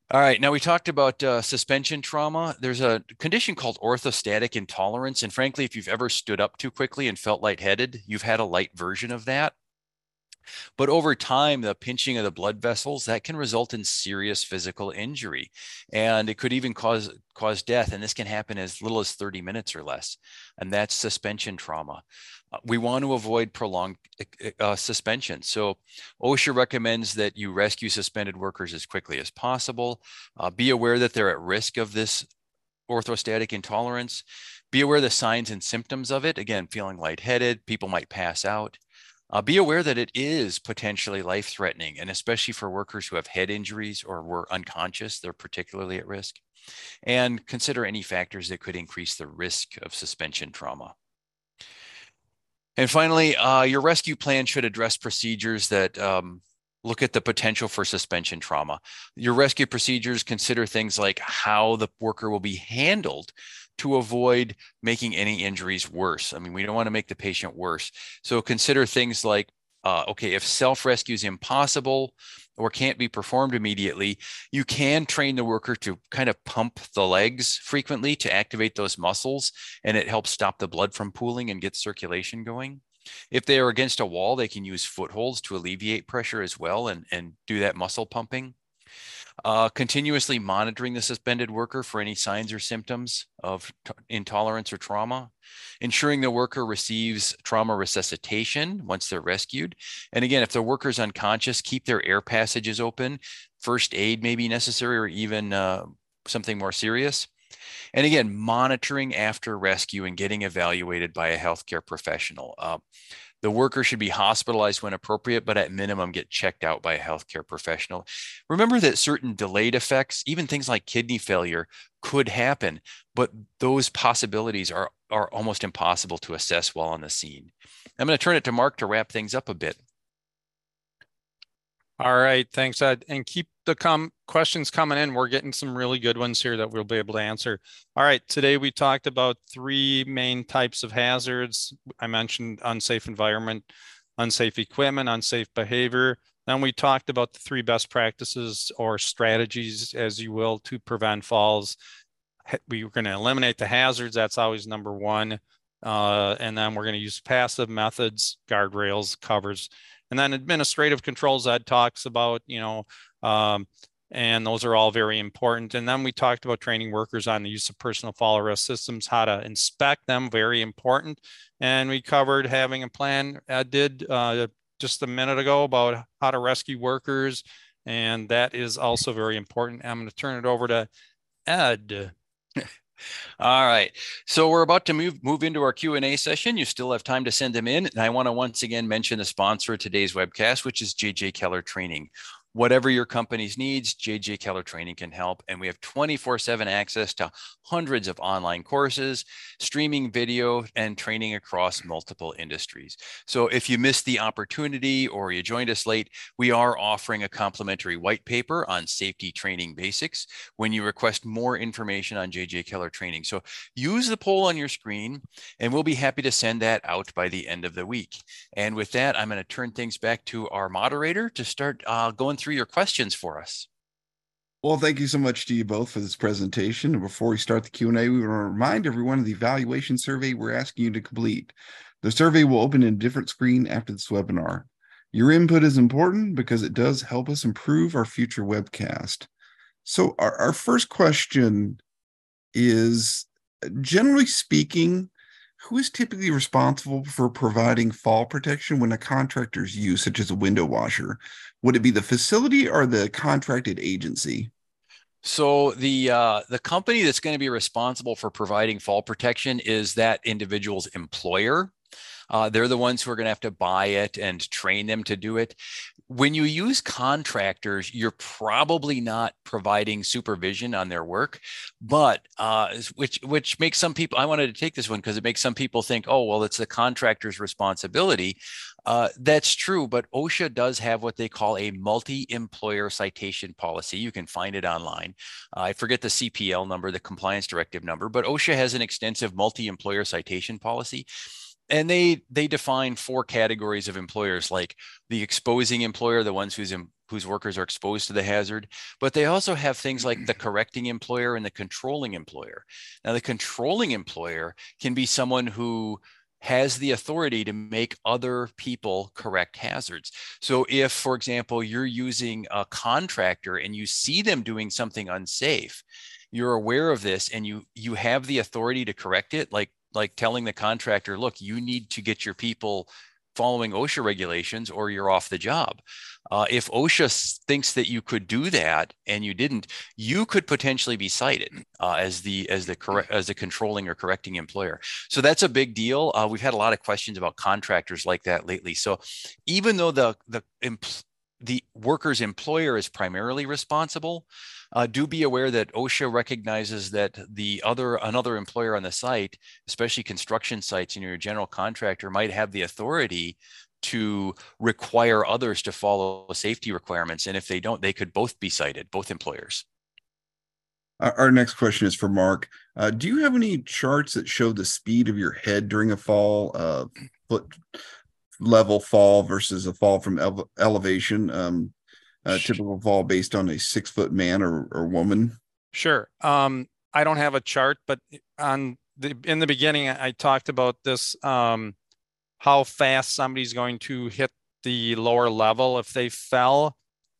All right, now we talked about uh, suspension trauma. There's a condition called orthostatic intolerance. And frankly, if you've ever stood up too quickly and felt lightheaded, you've had a light version of that. But over time, the pinching of the blood vessels that can result in serious physical injury, and it could even cause cause death. And this can happen as little as 30 minutes or less. And that's suspension trauma. Uh, we want to avoid prolonged uh, suspension. So OSHA recommends that you rescue suspended workers as quickly as possible. Uh, be aware that they're at risk of this orthostatic intolerance. Be aware of the signs and symptoms of it. Again, feeling lightheaded, people might pass out. Uh, be aware that it is potentially life threatening, and especially for workers who have head injuries or were unconscious, they're particularly at risk. And consider any factors that could increase the risk of suspension trauma. And finally, uh, your rescue plan should address procedures that um, look at the potential for suspension trauma. Your rescue procedures consider things like how the worker will be handled to avoid making any injuries worse. I mean, we don't want to make the patient worse. So consider things like uh, okay, if self rescue is impossible or can't be performed immediately, you can train the worker to kind of pump the legs frequently to activate those muscles, and it helps stop the blood from pooling and get circulation going. If they are against a wall, they can use footholds to alleviate pressure as well and, and do that muscle pumping. Uh, continuously monitoring the suspended worker for any signs or symptoms of t- intolerance or trauma, ensuring the worker receives trauma resuscitation once they're rescued. And again, if the worker is unconscious, keep their air passages open. First aid may be necessary or even uh, something more serious. And again, monitoring after rescue and getting evaluated by a healthcare professional. Uh, the worker should be hospitalized when appropriate, but at minimum get checked out by a healthcare professional. Remember that certain delayed effects, even things like kidney failure, could happen, but those possibilities are, are almost impossible to assess while on the scene. I'm going to turn it to Mark to wrap things up a bit. All right, thanks, Ed. And keep the com- questions coming in. We're getting some really good ones here that we'll be able to answer. All right, today we talked about three main types of hazards. I mentioned unsafe environment, unsafe equipment, unsafe behavior. Then we talked about the three best practices or strategies, as you will, to prevent falls. We were going to eliminate the hazards. That's always number one. Uh, and then we're going to use passive methods, guardrails, covers, and then administrative controls Ed talks about, you know, um, and those are all very important. And then we talked about training workers on the use of personal fall arrest systems, how to inspect them, very important. And we covered having a plan. Ed did uh, just a minute ago about how to rescue workers, and that is also very important. I'm going to turn it over to Ed. All right. So we're about to move move into our Q&A session. You still have time to send them in. And I want to once again mention the sponsor of today's webcast, which is JJ Keller Training whatever your company's needs, JJ Keller Training can help. And we have 24 7 access to hundreds of online courses, streaming video, and training across multiple industries. So if you missed the opportunity or you joined us late, we are offering a complimentary white paper on safety training basics when you request more information on JJ Keller Training. So use the poll on your screen, and we'll be happy to send that out by the end of the week. And with that, I'm going to turn things back to our moderator to start uh, going through through your questions for us. Well, thank you so much to you both for this presentation. And before we start the Q&A, we want to remind everyone of the evaluation survey we're asking you to complete. The survey will open in a different screen after this webinar. Your input is important because it does help us improve our future webcast. So our, our first question is, generally speaking, who is typically responsible for providing fall protection when a contractor's use, such as a window washer? Would it be the facility or the contracted agency? So the uh, the company that's going to be responsible for providing fall protection is that individual's employer. Uh, they're the ones who are going to have to buy it and train them to do it. When you use contractors, you're probably not providing supervision on their work, but uh, which which makes some people. I wanted to take this one because it makes some people think, oh well, it's the contractor's responsibility. Uh, that's true, but OSHA does have what they call a multi-employer citation policy. You can find it online. Uh, I forget the CPL number, the compliance directive number, but OSHA has an extensive multi-employer citation policy and they they define four categories of employers like the exposing employer the ones whose whose workers are exposed to the hazard but they also have things like the correcting employer and the controlling employer now the controlling employer can be someone who has the authority to make other people correct hazards. So, if, for example, you're using a contractor and you see them doing something unsafe, you're aware of this and you you have the authority to correct it, like like telling the contractor, look, you need to get your people following OSHA regulations or you're off the job. Uh, if OSHA thinks that you could do that and you didn't, you could potentially be cited uh, as the as the correct as the controlling or correcting employer. So that's a big deal. Uh, we've had a lot of questions about contractors like that lately. So even though the the the worker's employer is primarily responsible, uh, do be aware that OSHA recognizes that the other another employer on the site, especially construction sites, know, your general contractor might have the authority to require others to follow safety requirements, and if they don't, they could both be cited, both employers. Our next question is for Mark. Uh, do you have any charts that show the speed of your head during a fall, uh, foot level fall versus a fall from ele- elevation? Um, a typical fall based on a six foot man or, or woman? Sure. Um, I don't have a chart, but on the in the beginning, I talked about this um, how fast somebody's going to hit the lower level if they fell,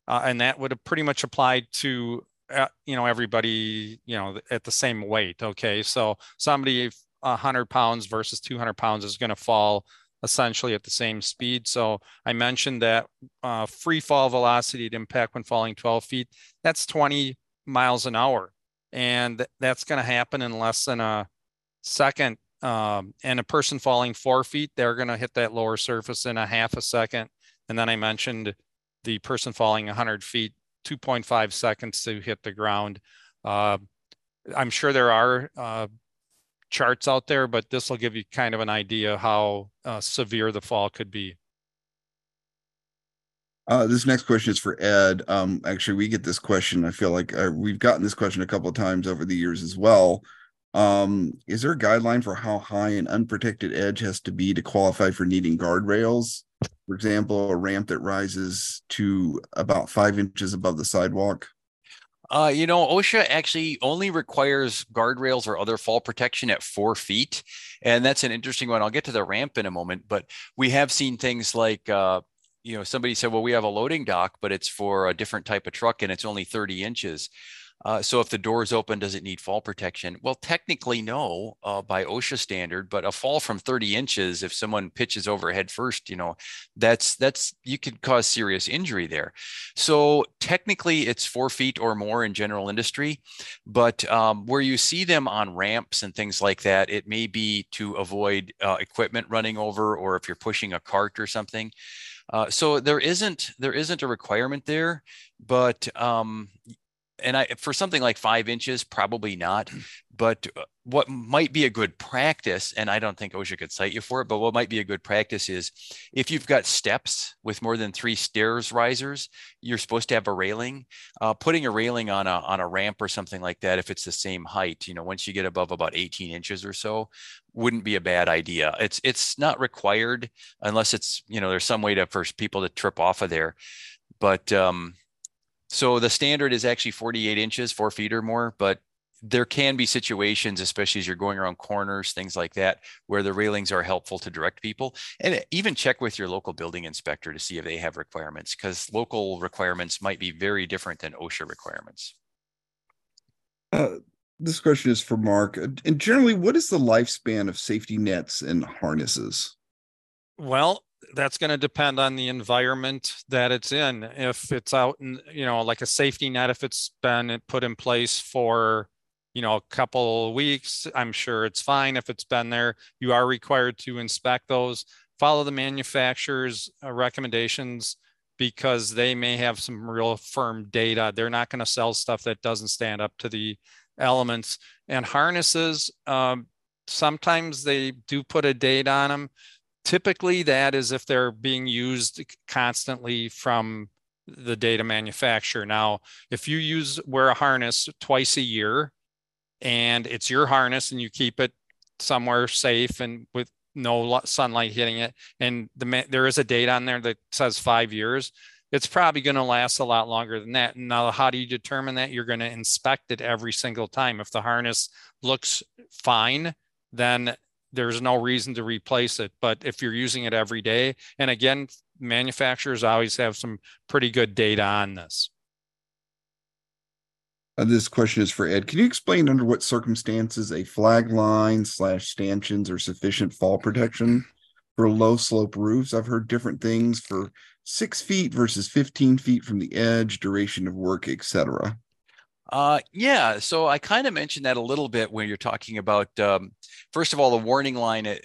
uh, and that would have pretty much applied to uh, you know everybody you know at the same weight. Okay, so somebody 100 pounds versus 200 pounds is going to fall essentially at the same speed. So I mentioned that uh, free fall velocity at impact when falling 12 feet, that's 20 miles an hour. And that's going to happen in less than a second. Um, and a person falling four feet, they're going to hit that lower surface in a half a second. And then I mentioned the person falling 100 feet, 2.5 seconds to hit the ground. Uh, I'm sure there are uh, charts out there, but this will give you kind of an idea how uh, severe the fall could be. Uh, this next question is for Ed. Um, actually, we get this question. I feel like uh, we've gotten this question a couple of times over the years as well. Um, is there a guideline for how high an unprotected edge has to be to qualify for needing guardrails? For example, a ramp that rises to about five inches above the sidewalk. Uh, you know, OSHA actually only requires guardrails or other fall protection at four feet. And that's an interesting one. I'll get to the ramp in a moment, but we have seen things like, uh, you know, somebody said, well, we have a loading dock, but it's for a different type of truck and it's only 30 inches. Uh, so if the door is open, does it need fall protection? Well, technically, no, uh, by OSHA standard. But a fall from 30 inches, if someone pitches over head first, you know, that's that's you could cause serious injury there. So technically, it's four feet or more in general industry. But um, where you see them on ramps and things like that, it may be to avoid uh, equipment running over, or if you're pushing a cart or something. Uh, so there isn't there isn't a requirement there, but um, and I for something like five inches, probably not. But uh, what might be a good practice, and I don't think OSHA could cite you for it, but what might be a good practice is if you've got steps with more than three stairs risers, you're supposed to have a railing. Uh, putting a railing on a on a ramp or something like that, if it's the same height, you know, once you get above about 18 inches or so, wouldn't be a bad idea. It's it's not required unless it's you know there's some way to for people to trip off of there, but um, so the standard is actually 48 inches, four feet or more, but there can be situations, especially as you're going around corners, things like that, where the railings are helpful to direct people. And even check with your local building inspector to see if they have requirements, because local requirements might be very different than OSHA requirements. Uh, this question is for Mark. And generally, what is the lifespan of safety nets and harnesses? Well, that's going to depend on the environment that it's in. If it's out in, you know, like a safety net, if it's been put in place for, you know, a couple weeks, I'm sure it's fine. If it's been there, you are required to inspect those, follow the manufacturer's uh, recommendations because they may have some real firm data. They're not going to sell stuff that doesn't stand up to the elements. And harnesses, um, sometimes they do put a date on them typically that is if they're being used constantly from the data manufacturer. Now, if you use wear a harness twice a year and it's your harness and you keep it somewhere safe and with no sunlight hitting it, and the there is a date on there that says five years, it's probably going to last a lot longer than that. Now, how do you determine that? You're going to inspect it every single time. If the harness looks fine, then there's no reason to replace it. But if you're using it every day, and again, manufacturers always have some pretty good data on this. Uh, this question is for Ed. Can you explain under what circumstances a flag line slash stanchions are sufficient fall protection for low slope roofs? I've heard different things for six feet versus 15 feet from the edge, duration of work, etc. Uh, yeah, so I kind of mentioned that a little bit when you're talking about, um, first of all, the warning line. Uh,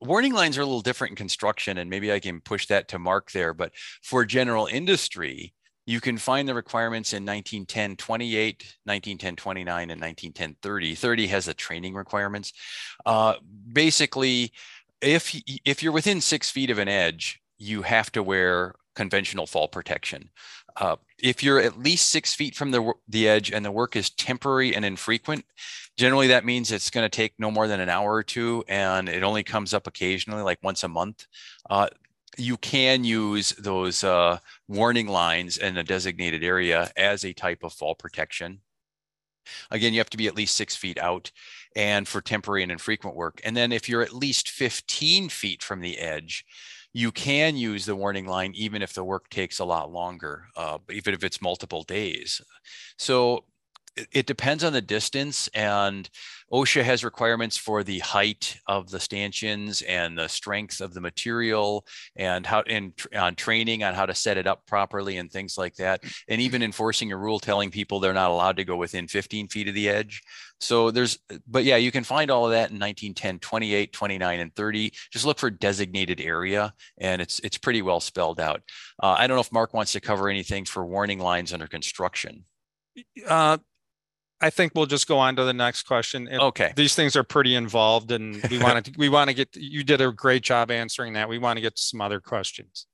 warning lines are a little different in construction, and maybe I can push that to Mark there. But for general industry, you can find the requirements in 1910 28, 1910 29, and 1910 30. 30 has the training requirements. Uh, basically, if if you're within six feet of an edge, you have to wear conventional fall protection. Uh, if you're at least six feet from the, the edge and the work is temporary and infrequent, generally that means it's going to take no more than an hour or two and it only comes up occasionally, like once a month. Uh, you can use those uh, warning lines in a designated area as a type of fall protection. Again, you have to be at least six feet out and for temporary and infrequent work. And then if you're at least 15 feet from the edge, you can use the warning line even if the work takes a lot longer, uh, even if it's multiple days. So it, depends on the distance and OSHA has requirements for the height of the stanchions and the strength of the material and how and on training on how to set it up properly and things like that. And even enforcing a rule telling people they're not allowed to go within 15 feet of the edge. So there's, but yeah, you can find all of that in 1910, 28, 29, and 30. Just look for designated area and it's it's pretty well spelled out. Uh, I don't know if Mark wants to cover anything for warning lines under construction. Uh, I think we'll just go on to the next question. It, okay. These things are pretty involved, and we want to we want to get. You did a great job answering that. We want to get to some other questions.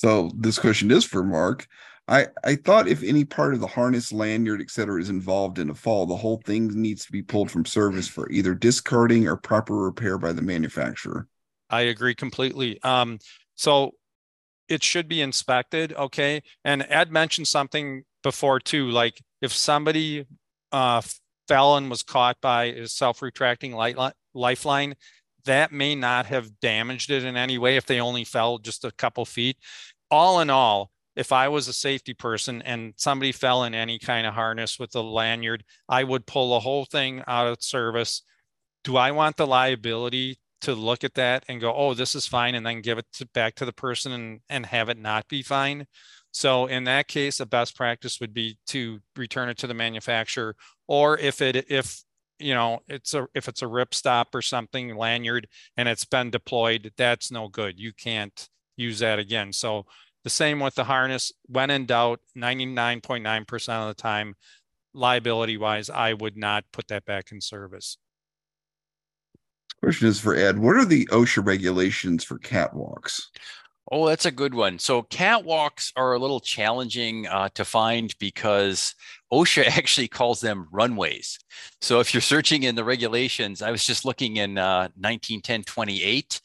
So this question is for Mark. I I thought if any part of the harness, lanyard, etc., is involved in a fall, the whole thing needs to be pulled from service for either discarding or proper repair by the manufacturer. I agree completely. Um, so it should be inspected. Okay, and Ed mentioned something before too, like if somebody uh, felon was caught by a self-retracting light li- lifeline, that may not have damaged it in any way if they only fell just a couple feet. All in all, if I was a safety person and somebody fell in any kind of harness with a lanyard, I would pull the whole thing out of service. Do I want the liability to look at that and go, oh, this is fine, and then give it to, back to the person and, and have it not be fine? So in that case, a best practice would be to return it to the manufacturer, or if it if you know it's a if it's a rip stop or something lanyard and it's been deployed, that's no good. You can't use that again. So the same with the harness. When in doubt, 99.9% of the time, liability wise, I would not put that back in service. Question is for Ed. What are the OSHA regulations for catwalks? Oh, that's a good one. So catwalks are a little challenging uh, to find because OSHA actually calls them runways. So if you're searching in the regulations, I was just looking in uh, 1910 28.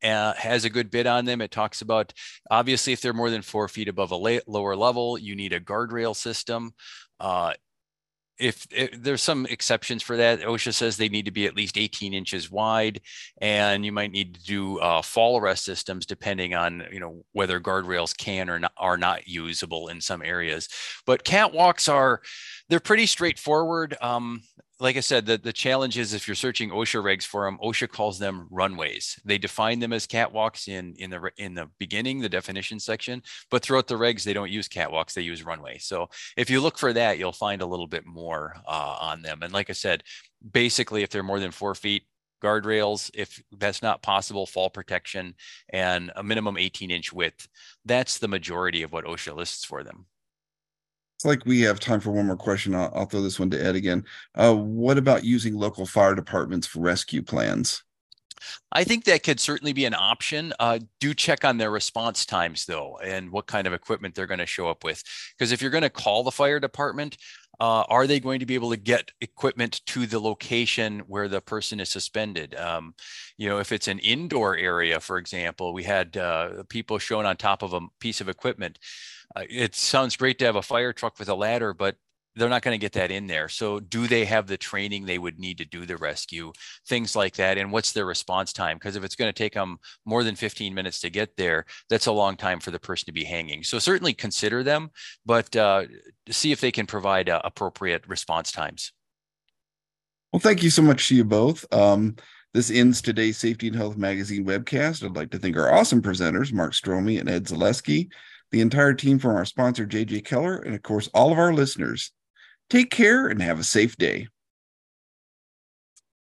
Uh, has a good bit on them. It talks about obviously if they're more than four feet above a la- lower level, you need a guardrail system. Uh, if, if, there's some exceptions for that, OSHA says they need to be at least 18 inches wide, and you might need to do uh, fall arrest systems depending on you know whether guardrails can or not, are not usable in some areas. But catwalks are they're pretty straightforward. Um, like I said, the, the challenge is if you're searching OSHA regs for them, OSHA calls them runways. They define them as catwalks in in the in the beginning, the definition section, but throughout the regs, they don't use catwalks; they use runway. So if you look for that, you'll find a little bit more uh, on them. And like I said, basically, if they're more than four feet, guardrails. If that's not possible, fall protection and a minimum 18 inch width. That's the majority of what OSHA lists for them. It's like we have time for one more question. I'll, I'll throw this one to Ed again. Uh, what about using local fire departments for rescue plans? I think that could certainly be an option. Uh, do check on their response times, though, and what kind of equipment they're going to show up with. Because if you're going to call the fire department, uh, are they going to be able to get equipment to the location where the person is suspended? Um, you know, if it's an indoor area, for example, we had uh, people shown on top of a piece of equipment uh, it sounds great to have a fire truck with a ladder, but they're not going to get that in there. So, do they have the training they would need to do the rescue? Things like that. And what's their response time? Because if it's going to take them more than 15 minutes to get there, that's a long time for the person to be hanging. So, certainly consider them, but uh, see if they can provide uh, appropriate response times. Well, thank you so much to you both. Um, this ends today's Safety and Health Magazine webcast. I'd like to thank our awesome presenters, Mark Stromey and Ed Zalewski the entire team from our sponsor, JJ Keller, and of course, all of our listeners. Take care and have a safe day.